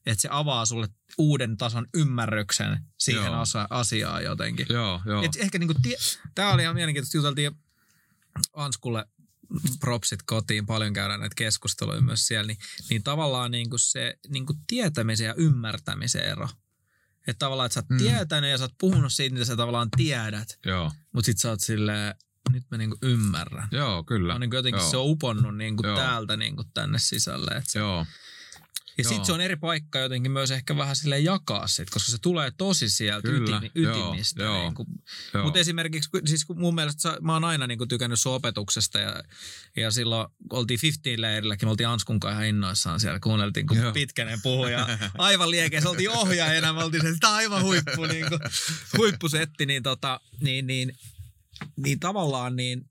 että se avaa sulle uuden tason ymmärryksen siihen Joo. asa- asiaan jotenkin. Joo, joo. Et ehkä niinku, tie- tää oli ihan mielenkiintoista, juteltiin Anskulle propsit kotiin, paljon käydään näitä keskusteluja myös siellä, niin, niin tavallaan niinku se niinku tietämisen ja ymmärtämisen ero. Että tavallaan, että sä oot Mm. tietänyt ja sä oot puhunut siitä, mitä sä tavallaan tiedät, Joo, mutta sit sä oot silleen, nyt mä niinku ymmärrän. joo kyllä. On niinku jotenkin Joo. se on uponnut niinku Joo. täältä niinku tänne sisälle. Et se, Joo, ja joo. sit se on eri paikka jotenkin myös ehkä vähän sille jakaa sit, koska se tulee tosi sieltä Kyllä, ytimi, ytimistä. joo, Niinku. joo. Mutta esimerkiksi, siis kun mun mielestä sä- mä oon aina niinku tykännyt sun opetuksesta ja, ja silloin kun oltiin 15 leirilläkin, me oltiin Anskun kanssa ihan innoissaan siellä, kuunneltiin kun Joo. Pitkänen puhui ja aivan liekeissä oltiin ohjaajana, me oltiin se, aivan huippu, niinku, huippusetti, niin, tota, niin, niin, niin tavallaan niin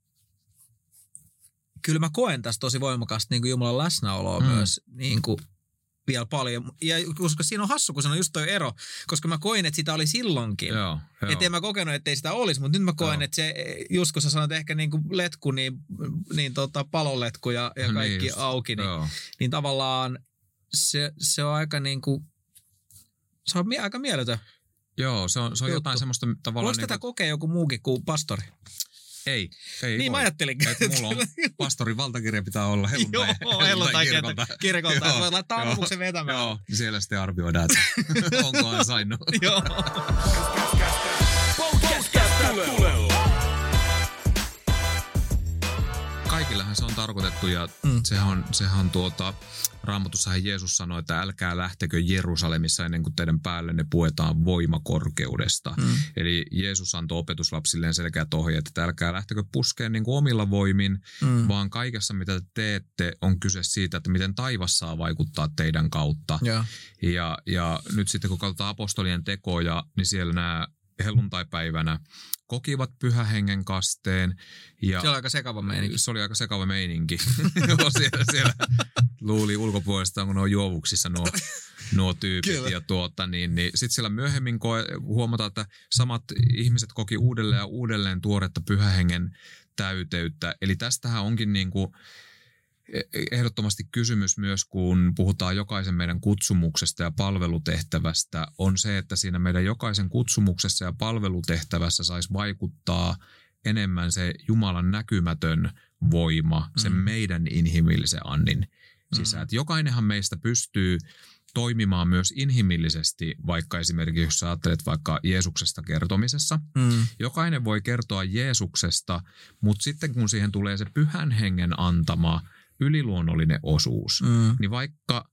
kyllä mä koen tässä tosi voimakasta niin kuin Jumalan läsnäoloa mm. myös niin kuin vielä paljon. Ja koska siinä on hassu, kun siinä on just toi ero, koska mä koin, että sitä oli silloinkin. joo, joo. Että en mä kokenut, että ei sitä olisi, mutta nyt mä koen, Joo. että se, just kun sä sanoit ehkä niin kuin letku, niin, niin tota paloletku ja, ja Niin kaikki just, auki, niin, Joo. niin tavallaan se, se on aika niin kuin, se on aika mieletön. Joo, se on, se on Juttu. jotain semmoista tavallaan... Voiko tätä kokea joku muukin kuin pastori? Ei, ei niin mä voi. ajattelinkin. Et mulla on pastorin valtakirja pitää olla helluntai, Joo, helluntai kirkolta. kirkolta. Joo, Voit laittaa ammuksen vetämään. Joo, niin siellä sitten arvioidaan, että onko ansainnut. Joo. tarkoitettu ja Mm. sehän on, sehän on tuota, Raamatussahan Jeesus sanoi, että älkää lähtekö Jerusalemissa ennen kuin teidän päällenne puetaan voimakorkeudesta. Mm. Eli Jeesus antoi opetuslapsilleen selkeät ohjeet, että älkää lähtekö puskeen niin kuin omilla voimin, Mm. vaan kaikessa mitä te teette on kyse siitä, että miten taivas saa vaikuttaa teidän kautta. Joo. Ja, ja nyt sitten kun katsotaan apostolien tekoja, niin siellä nämä helluntaipäivänä kokivat pyhähengen kasteen. Ja Se on aika sekava meininki. se oli aika sekava meininki. Siellä, siellä luuli ulkopuolesta, kun ne on juovuksissa nuo, nuo tyypit. Kyllä. Ja tuota, niin, niin sitten siellä myöhemmin koe, huomataan, että samat ihmiset koki uudelleen ja uudelleen tuoretta pyhähengen täyteyttä. Eli tästähän onkin niin kuin ehdottomasti kysymys myös, kun puhutaan jokaisen meidän kutsumuksesta ja palvelutehtävästä, on se, että siinä meidän jokaisen kutsumuksessa ja palvelutehtävässä saisi vaikuttaa enemmän se Jumalan näkymätön voima, sen Mm. meidän inhimillisen annin sisään. Mm. Jokainenhan meistä pystyy toimimaan myös inhimillisesti, vaikka esimerkiksi jos ajattelet vaikka Jeesuksesta kertomisessa. Mm. Jokainen voi kertoa Jeesuksesta, mutta sitten kun siihen tulee se pyhän hengen antama yliluonnollinen osuus, Mm. niin vaikka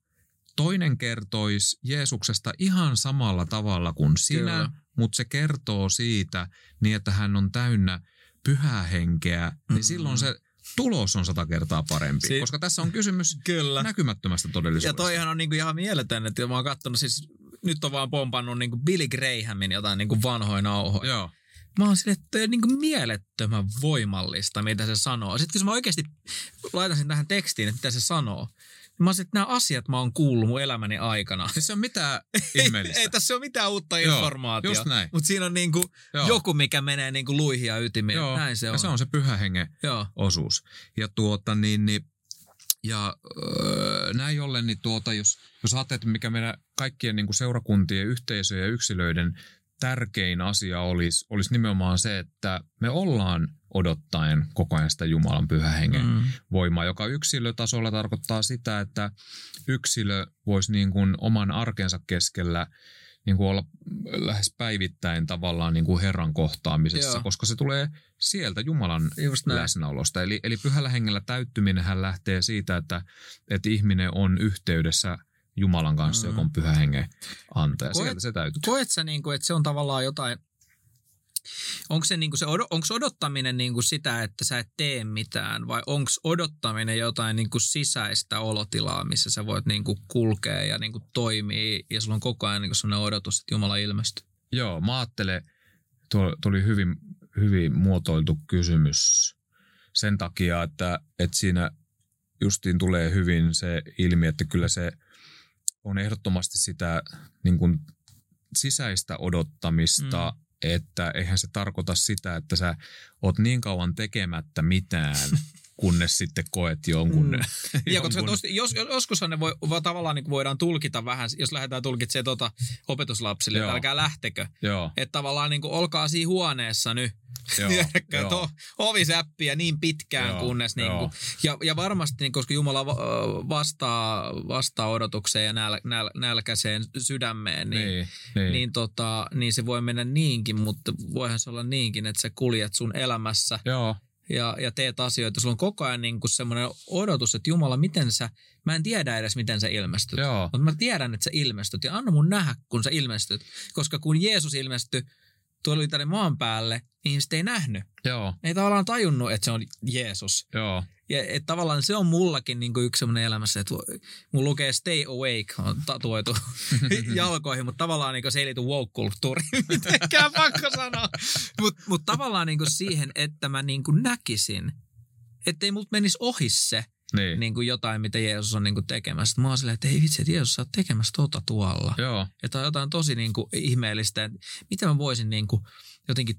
toinen kertoisi Jeesuksesta ihan samalla tavalla kuin sinä, Kyllä. mutta se kertoo siitä niin, että hän on täynnä pyhää henkeä, niin Mm. silloin se tulos on sata kertaa parempi. Si- koska tässä on kysymys Kyllä. näkymättömästä Ja todellisuudesta. toihan on niinku ihan mieletön, että mä oon kattonut siis, nyt on vaan pompannut niinku Billy Grahamin jotain niinku vanhoja nauhoja. Joo, Mä oon silleen, että on niinku mielettömän voimallista, mitä se sanoo. Sitten kun mä oikeasti laitan sen tähän tekstiin, että mitä se sanoo, niin mä oon että nämä asiat mä oon kuullut mun elämäni aikana. Ei se on mitään Ei, ihmeellistä. ei tässä ole mitään uutta Joo, informaatiota. just. Mutta siinä on niinku Joo. joku, mikä menee niinku luihin ja ytimiin. Joo, Näin se on. ja se on se pyhä hengen Joo. osuus. Ja tuota niin, niin ja öö, näin ollen, niin tuota, jos, jos ajattelet, mikä meidän kaikkien niin kuin seurakuntien, yhteisöjen ja yksilöiden tärkein asia olisi, olisi nimenomaan se, että me ollaan odottaen koko ajan sitä Jumalan pyhän hengen Mm. voimaa, joka yksilötasolla tarkoittaa sitä, että yksilö voisi niin kuin oman arkensa keskellä niin kuin olla lähes päivittäin tavallaan niin kuin Herran kohtaamisessa, Joo. koska se tulee sieltä Jumalan Just näin. läsnäolosta. Eli, eli pyhällä hengellä täyttyminen lähtee siitä, että, että ihminen on yhteydessä Jumalan kanssa, Mm. mm. joka on pyhä hengen antaja. Koet- Sieltä se täytyy. Koet sä, niinku, että se on tavallaan jotain, onko se, niinku se odo, onks odottaminen niinku sitä, että sä et tee mitään, vai onko odottaminen jotain niinku sisäistä olotilaa, missä sä voit niinku kulkea ja niinku toimia, ja sulla on koko ajan niinku sellainen odotus, että Jumala ilmestyy? Joo, mä ajattelen, tuo tuli hyvin, hyvin muotoiltu kysymys sen takia, että, että siinä justiin tulee hyvin se ilmi, että kyllä se on ehdottomasti sitä niin kuin sisäistä odottamista, Mm. että eihän se tarkoita sitä, että sä oot niin kauan tekemättä mitään, kunnes sitten koet jonkun. Mm. ja koska tosti, jos, joskushan ne voi, tavallaan niin voidaan tulkita vähän, jos lähdetään tulkitsemaan tuota opetuslapsille, että älkää lähtekö. Joo. Että tavallaan niin kuin, olkaa siinä huoneessa nyt. Joo, joo. To, ovisäppiä niin pitkään joo, kunnes niin kuin, ja, ja varmasti niin, koska Jumala vastaa, vastaa odotukseen ja näl, näl, nälkäiseen sydämeen niin, niin, niin. Niin, tota, niin se voi mennä niinkin, mutta voihan se olla niinkin, että sä kuljet sun elämässä Joo ja, ja teet asioita. Sulla on koko ajan niin kuin semmoinen odotus, että Jumala, miten sä, mä en tiedä edes, miten sä ilmestyt. Joo. Mutta mä tiedän, että sä ilmestyt ja anna mun nähdä, kun sä ilmestyt. Koska kun Jeesus ilmestyi, tuli tänne maan päälle, niin ihmiset ei nähnyt. Joo. Ei tavallaan tajunnut, että se on Jeesus. Joo. Ja et tavallaan se on mullakin niin kuin yksi semmoinen elämässä, että mun lukee stay awake, on tatuoitu jalkoihin, mutta tavallaan niin se ei liity woke-kulttuuriin mitenkään pakko sanoa. Mutta mut tavallaan niin kuin siihen, että mä niin kuin näkisin, ettei mut menisi ohi se, niin. Niin kuin jotain, mitä Jeesus on niin kuin tekemässä. Mä oon silleen, että ei vitsi, että Jeesus on tekemässä tota tuolla. Joo. Että on jotain tosi niin kuin ihmeellistä, että miten mä voisin niin kuin jotenkin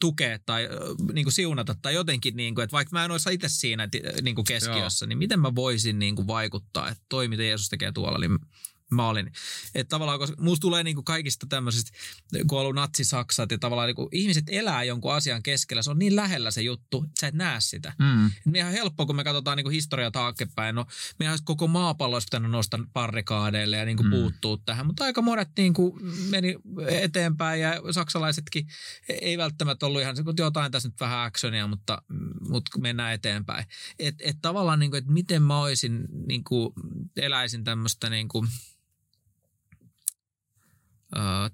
tukea tai niin kuin siunata tai jotenkin, niin kuin, että vaikka mä en olisi itse siinä niin kuin keskiössä, Joo. niin miten mä voisin niin kuin vaikuttaa, että toi mitä Jeesus tekee tuolla, niin mä olin. Että tavallaan, koska musta tulee niinku kaikista tämmöisistä, kun on ollut natsisaksat ja tavallaan niinku ihmiset elää jonkun asian keskellä, se on niin lähellä se juttu, että sä et näe sitä. Mm. Et me ihan helppoa, kun me katsotaan niinku historiaa taaksepäin, no meidän olisi koko maapallo olisi pitänyt nostaa parrikaadeille ja niinku mm. puuttua tähän, mutta aika monet niinku meni eteenpäin ja saksalaisetkin ei välttämättä ollut ihan kun jotain tässä nyt vähän actionia, mutta, mutta mennään eteenpäin. Että et tavallaan, niinku, että miten mä olisin, niinku, eläisin tämmöistä niinku,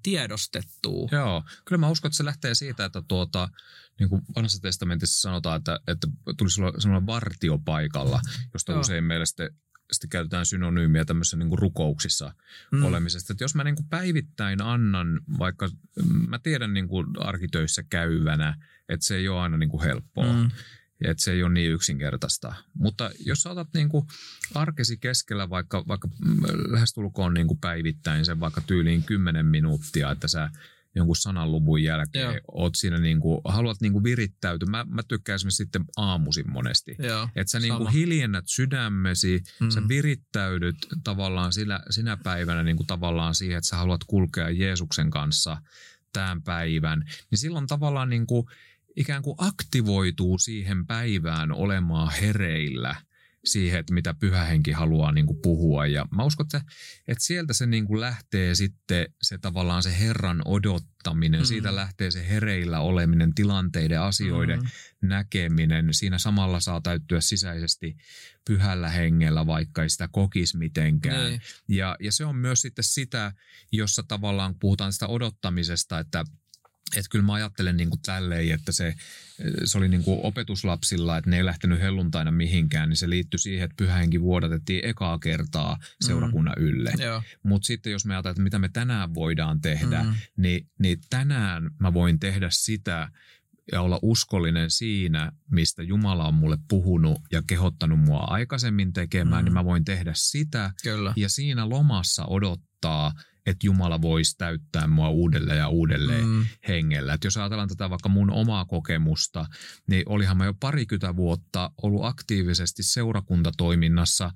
tiedostettua. Joo, kyllä mä uskon, että se lähtee siitä, että tuota, niin kuin vanhassa testamentissa sanotaan, että, että tulisi olla sellainen vartiopaikalla, josta Joo. usein meille sitten, sitten käytetään synonyymiä tämmöisissä niin kuin rukouksissa mm. olemisesta. Että jos mä niin kuin päivittäin annan, vaikka mä tiedän niin kuin arkitöissä käyvänä, että se ei ole aina niin kuin helppoa. Mm ja että se ei ole niin yksinkertaista. Mutta jos sä otat niin kuin arkesi keskellä vaikka, vaikka lähestulkoon niin kuin päivittäin sen vaikka tyyliin 10 minuuttia, että sä jonkun sananluvun jälkeen Joo. oot siinä niin kuin, haluat niin kuin virittäytyä. Mä, mä tykkään esimerkiksi sitten aamuisin monesti. Että sä niin kuin hiljennät sydämesi, mm. sä virittäydyt tavallaan sinä, sinä päivänä niin kuin tavallaan siihen, että sä haluat kulkea Jeesuksen kanssa tämän päivän. Niin silloin tavallaan niin kuin ikään kuin aktivoituu siihen päivään olemaan hereillä siihen, että mitä pyhähenki haluaa niin kuin puhua. Ja mä uskon, että, että sieltä se niin kuin lähtee sitten se tavallaan se Herran odottaminen, mm. siitä lähtee se hereillä oleminen, tilanteiden, asioiden mm. näkeminen. Siinä samalla saa täyttyä sisäisesti pyhällä hengellä, vaikka ei sitä kokisi mitenkään. Niin. Ja, ja se on myös sitten sitä, jossa tavallaan puhutaan sitä odottamisesta, että – että kyllä mä ajattelen niin kuin tälleen, että se, se oli niin kuin opetuslapsilla, että ne ei lähtenyt helluntaina mihinkään, niin se liittyi siihen, että pyhähenki vuodatettiin ekaa kertaa seurakunnan mm. ylle. Mutta sitten jos me ajatellaan, että mitä me tänään voidaan tehdä, mm. niin, niin tänään mä voin tehdä sitä, ja olla uskollinen siinä, mistä Jumala on mulle puhunut ja kehottanut mua aikaisemmin tekemään, mm. niin mä voin tehdä sitä. Kyllä. Ja siinä lomassa odottaa, että Jumala voisi täyttää mua uudelleen ja uudelleen mm. hengellä. Et jos ajatellaan tätä vaikka mun omaa kokemusta, niin olihan mä jo parikymmentä vuotta ollut aktiivisesti seurakuntatoiminnassa,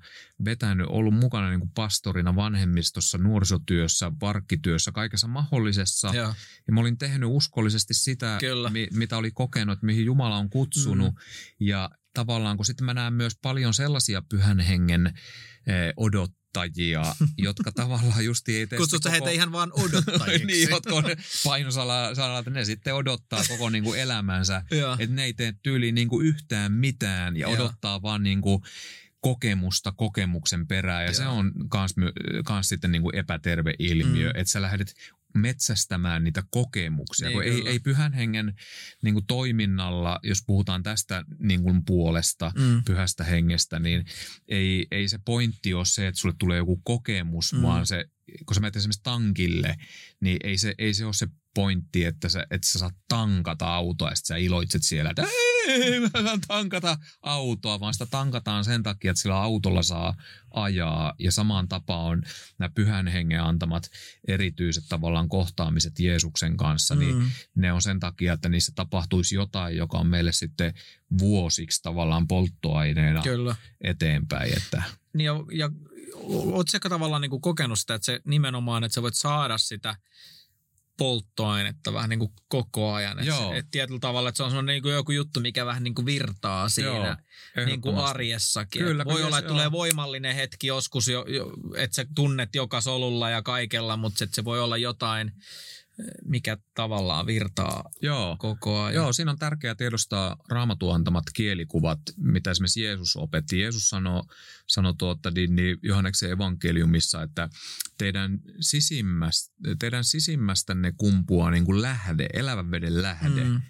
vetänyt, ollut mukana niin kuin pastorina vanhemmistossa, nuorisotyössä, varkkityössä, kaikessa mahdollisessa. Ja, ja mä olin tehnyt uskollisesti sitä, mi, mitä oli kokenut, että mihin Jumala on kutsunut. Mm. Ja tavallaan, kun sitten mä näen myös paljon sellaisia pyhän hengen eh, odot odottajia, jotka tavallaan justi ei tee Kutsut koko... heitä ihan vaan odottajiksi. niin, jotka on painosalalla, että ne sitten odottaa koko niin kuin elämänsä, että ne ei tee tyyliin niin kuin yhtään mitään ja odottaa vaan niin kuin kokemusta kokemuksen perään. Ja Joo. se on kans, kans sitten niin kuin epäterve ilmiö, mm. että sä lähdet metsästämään niitä kokemuksia. Niin, ei, ei pyhän hengen niin kuin toiminnalla, jos puhutaan tästä niin kuin puolesta, mm. pyhästä hengestä, niin ei, ei se pointti ole se, että sulle tulee joku kokemus, mm. vaan se, kun sä menet esimerkiksi tankille, niin ei se, ei se ole se pointti, että sä, että sä saat tankata autoa ja sit sä iloitset siellä, että "Ei, mä saan tankata autoa, vaan sitä tankataan sen takia, että sillä autolla saa ajaa. Ja samaan tapaan on nämä pyhän hengen antamat erityiset tavallaan kohtaamiset Jeesuksen kanssa, niin Mm. ne on sen takia, että niissä tapahtuisi jotain, joka on meille sitten vuosiksi tavallaan polttoaineena Kyllä. eteenpäin. Että, Niin ja, ja ootko tavallaan niin kuin kokenut sitä, että se nimenomaan, että sä voit saada sitä polttoainetta vähän niin kuin koko ajan. Että, Joo. että tietyllä tavalla, että se on semmoinen niin kuin joku juttu, mikä vähän niin kuin virtaa siinä Joo, niin kuin arjessakin. Kyllä, voi kyllä olla, että tulee on. voimallinen hetki joskus, jo, jo, että sä tunnet joka solulla ja kaikella, mutta että se voi olla jotain, mikä tavallaan virtaa Joo. koko ajan. Joo, siinä on tärkeää tiedostaa raamatun antamat kielikuvat, mitä esimerkiksi Jeesus opetti. Jeesus sanoi, sanoi tuota, niin, niin Johanneksen evankeliumissa, että teidän, sisimmästä, teidän sisimmästänne kumpuaa niin kuin lähde, elävän veden lähde. Mm,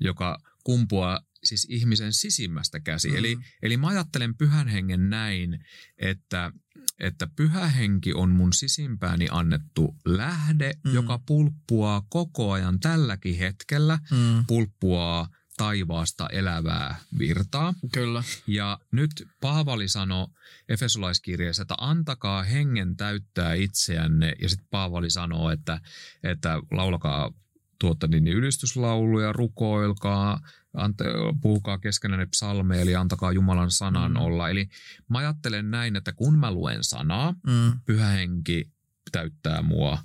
joka kumpuaa siis ihmisen sisimmästä käsi. Mm. Eli, eli mä ajattelen pyhän hengen näin, että, että pyhä henki on mun sisimpääni annettu lähde, mm. Joka pulppuaa koko ajan tälläkin hetkellä, mm, pulppuaa taivaasta elävää virtaa. kyllä. Ja nyt Paavali sanoi Efesolaiskirjeessä, että antakaa hengen täyttää itseänne. Ja sitten Paavali sanoo, että, että laulakaa tuotta niin ylistyslauluja, rukoilkaa, ante, puhukaa keskenään psalmeja, eli antakaa Jumalan sanan mm. olla. Eli mä ajattelen näin, että kun mä luen sanaa, Mm, pyhä henki täyttää mua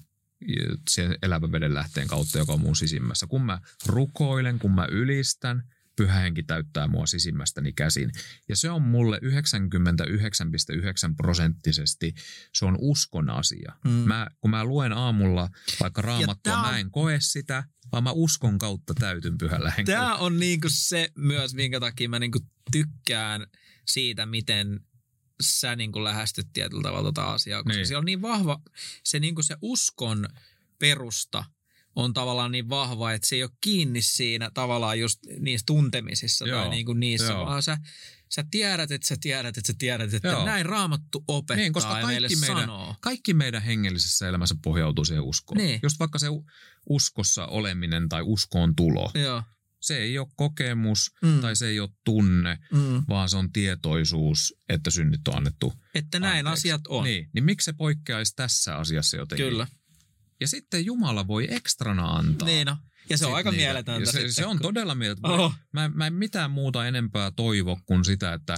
sen elävän veden lähteen kautta, joka on mun sisimmässä. Kun mä rukoilen, kun mä ylistän, pyhä henki täyttää mua sisimmästäni käsin. Ja se on mulle 99,9 prosenttisesti, se on uskon asia. mm. Mä, kun mä luen aamulla vaikka raamattua, on- mä en koe sitä, vaan mä uskon kautta täytyn pyhällä hengellä. Tämä on niinku se myös, minkä takia mä niinku tykkään siitä, miten sä niinku lähestyt tietyllä tavalla tota asiaa, koska Niin. siellä on niin vahva, se, niinku se uskon perusta on tavallaan niin vahva, että se ei ole kiinni siinä tavallaan just niissä tuntemisissa Joo, tai niinku niissä, joo. vaan sä, sä tiedät, että sä tiedät, että sä tiedät, että Joo. näin raamattu opettaa Niin, koska ja meille kaikki meidän- sanoo. Kaikki meidän hengellisessä elämässä pohjautuu siihen uskoon. Niin. Just vaikka se uskossa oleminen tai uskoon tulo. Joo. Se ei ole kokemus Mm. tai se ei ole tunne, Mm. vaan se on tietoisuus, että synnit on annettu Että näin anteeksi. asiat on. Niin, niin miksi se poikkeaisi tässä asiassa jotenkin? Kyllä. Ja sitten Jumala voi ekstrana antaa. Niin no. Ja se on sit aika niitä. mieletöntä. Se, sitten, se on kun- todella mieletöntä. Oh. Mä, mä en mitään muuta enempää toivo kuin sitä, että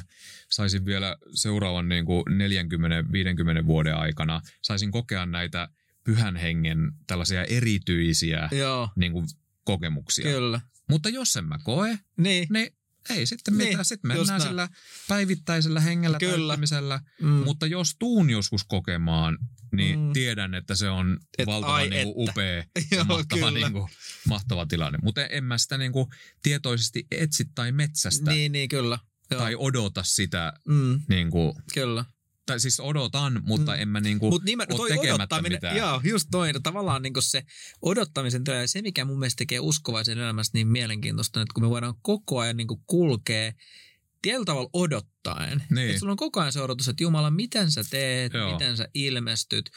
saisin vielä seuraavan niin kuin 40-50 vuoden aikana, saisin kokea näitä pyhän hengen tällaisia erityisiä Joo, niin kuin, kokemuksia. kyllä. Mutta jos en mä koe, Niin. niin ei sitten Niin, mitään. Sitten mennään näin. sillä päivittäisellä hengellä Kyllä. Mm. Mutta jos tuun joskus kokemaan, niin Mm. tiedän, että se on Et valtavan ai niin kuin, upea Joo, mahtava, niin kuin, mahtava tilanne. Mutta en mä sitä niin kuin, tietoisesti etsi tai metsästä Niin, niin, kyllä. Joo. tai odota sitä. Mm, Niin kuin, kyllä. Tai siis odotan, mutta Mm. en mä niin kuin, Mutta nimen, ole toi tekemättä odottaminen, mitään. joo, just toi, tavallaan niin se odottamisen työ, ja se mikä mun mielestä tekee uskovaisen elämästä niin mielenkiintoista, että kun me voidaan koko ajan niin kulkea tietyllä tavalla odottaen. Niin. Että sulla on koko ajan se odotus, että Jumala, miten sä teet, Joo. miten sä ilmestyt.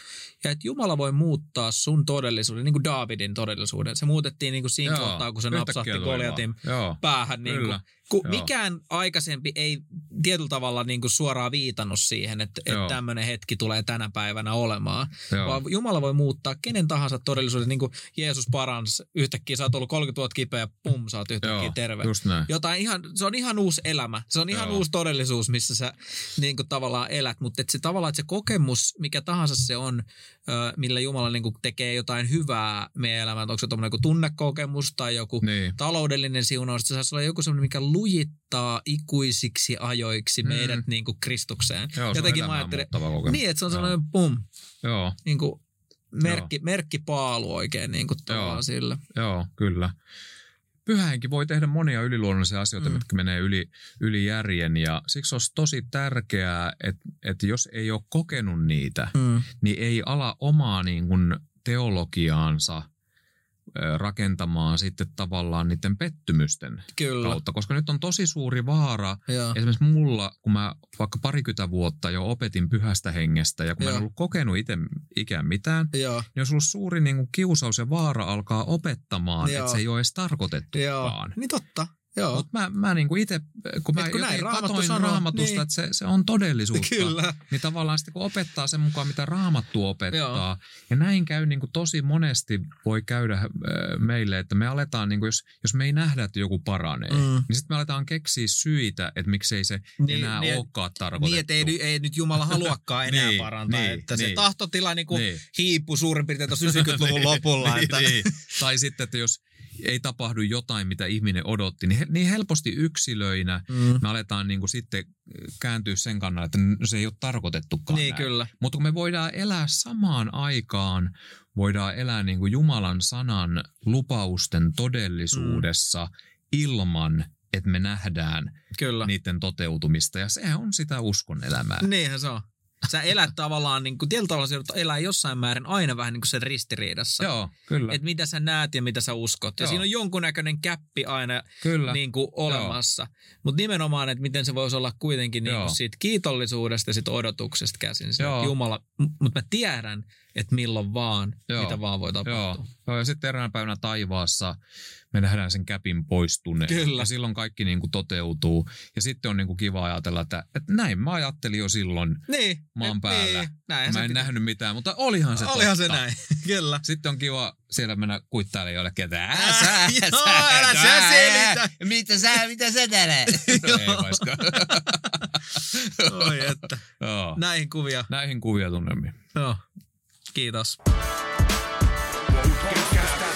Ja että Jumala voi muuttaa sun todellisuuden, niin kuin Davidin todellisuuden. Se muutettiin niin kuin siinä Joo, kohtaa, kun se yhtäkkiä napsahti Goliatin päähän. Niin kuin. Kun Joo. mikään aikaisempi ei tietyllä tavalla niin kuin suoraan viitannut siihen, että, että tämmöinen hetki tulee tänä päivänä olemaan. Joo. Vaan Jumala voi muuttaa kenen tahansa todellisuuden, niin kuin Jeesus paransi yhtäkkiä, sä oot ollut 30 vuotta kipeä ja pum, sä oot yhtäkkiä Joo, terve. just näin. Jotain ihan, se on ihan uusi elämä. Se on ihan Joo. uusi todellisuus, missä sä niin kuin tavallaan elät. Mutta se tavallaan, että se kokemus, mikä tahansa se on, millä Jumala niin kuin tekee jotain hyvää meidän elämään, onko se tuommoinen tunnekokemus tai joku Niin. taloudellinen siunaus, että se saisi olla joku semmoinen, mikä lujittaa ikuisiksi ajoiksi Mm. meidät niin kuin Kristukseen. Joo, se Jotenkin on mä kokemus. niin, että se on Joo. sellainen pum, Joo, niin kuin merkki, merkkipaalu oikein niin kuin Joo. sille. joo, kyllä. Pyhähenki voi tehdä monia yliluonnollisia asioita, Mm. mitkä menee yli, yli järjen ja siksi olisi tosi tärkeää, että, että jos ei ole kokenut niitä, Mm. niin ei ala omaa niin kuin teologiaansa rakentamaan sitten tavallaan niiden pettymysten Kyllä. kautta, koska nyt on tosi suuri vaara. Joo. Esimerkiksi mulla, kun mä vaikka parikymmentä vuotta jo opetin pyhästä hengestä ja kun mä en ollut kokenut itse ikään mitään, Joo. niin olisi ollut suuri niin kuin kiusaus ja vaara alkaa opettamaan, että se ei ole edes tarkoitettukaan. Niin totta. Joo. Mutta mä, mä niin kuin itse, kun mä Et kun näin Raamattu katoin sanoo, raamatusta, niin. että se, se on todellisuutta, Kyllä. niin tavallaan sitten kun opettaa sen mukaan, mitä raamattu opettaa, Joo. ja näin käy niin kuin tosi monesti voi käydä äh, meille, että me aletaan, niin kuin jos, jos me ei nähdä, että joku paranee, Mm. niin sitten me aletaan keksiä syitä, että miksei se Niin, enää niin, olekaan tarkoitettu. Niin, että ei, ei nyt Jumala haluakaan enää Niin, parantaa. niin, että se niin. tahtotila niin kuin Niin. hiipui suurin piirtein tuossa 90-luvun lopulla. niin, että, niin. Tai sitten, että jos ei tapahdu jotain, mitä ihminen odotti, niin, he, niin helposti yksilöinä Mm. me aletaan niin kuin sitten kääntyä sen kannalta, että no se ei ole tarkoitettukaan Niin, näin. kyllä. Mutta kun me voidaan elää samaan aikaan, voidaan elää niin kuin Jumalan sanan lupausten todellisuudessa mm. ilman, että me nähdään Kyllä. niiden toteutumista. Ja se on sitä uskon elämää. Niinhän se on. Sä elät tavallaan, niin kuin, tietyllä tavalla sä joudut elää jossain määrin aina vähän niin kuin sen ristiriidassa. Joo, kyllä. Että mitä sä näet ja mitä sä uskot. Ja Joo. siinä on jonkunnäköinen käppi aina kyllä. niin kuin olemassa. Mutta nimenomaan, että miten se voisi olla kuitenkin niin kuin siitä kiitollisuudesta ja siitä odotuksesta käsin. Että Jumala, mutta mä tiedän, että milloin vaan, Joo. mitä vaan voi tapahtua. Joo. Joo, ja sitten eräänä päivänä taivaassa me nähdään sen käpin poistuneen. Kyllä. Ja silloin kaikki niin kuin toteutuu. Ja sitten on niin kuin kiva ajatella, että, että näin mä ajattelin jo silloin. Niin. Maan et päällä. Niin, näin mä en nähnyt mitään, mutta olihan se Olihan totta. se näin, kyllä. Sitten on kiva siellä mennä kuittailemaan jollekin, että Ää, sä, joo, älä sä selitä. Mitä sä, mitä sä no, ei. Oi että. Näihin kuvia. Näihin kuvia tunnelmiin. Joo. Kiitos. Podcast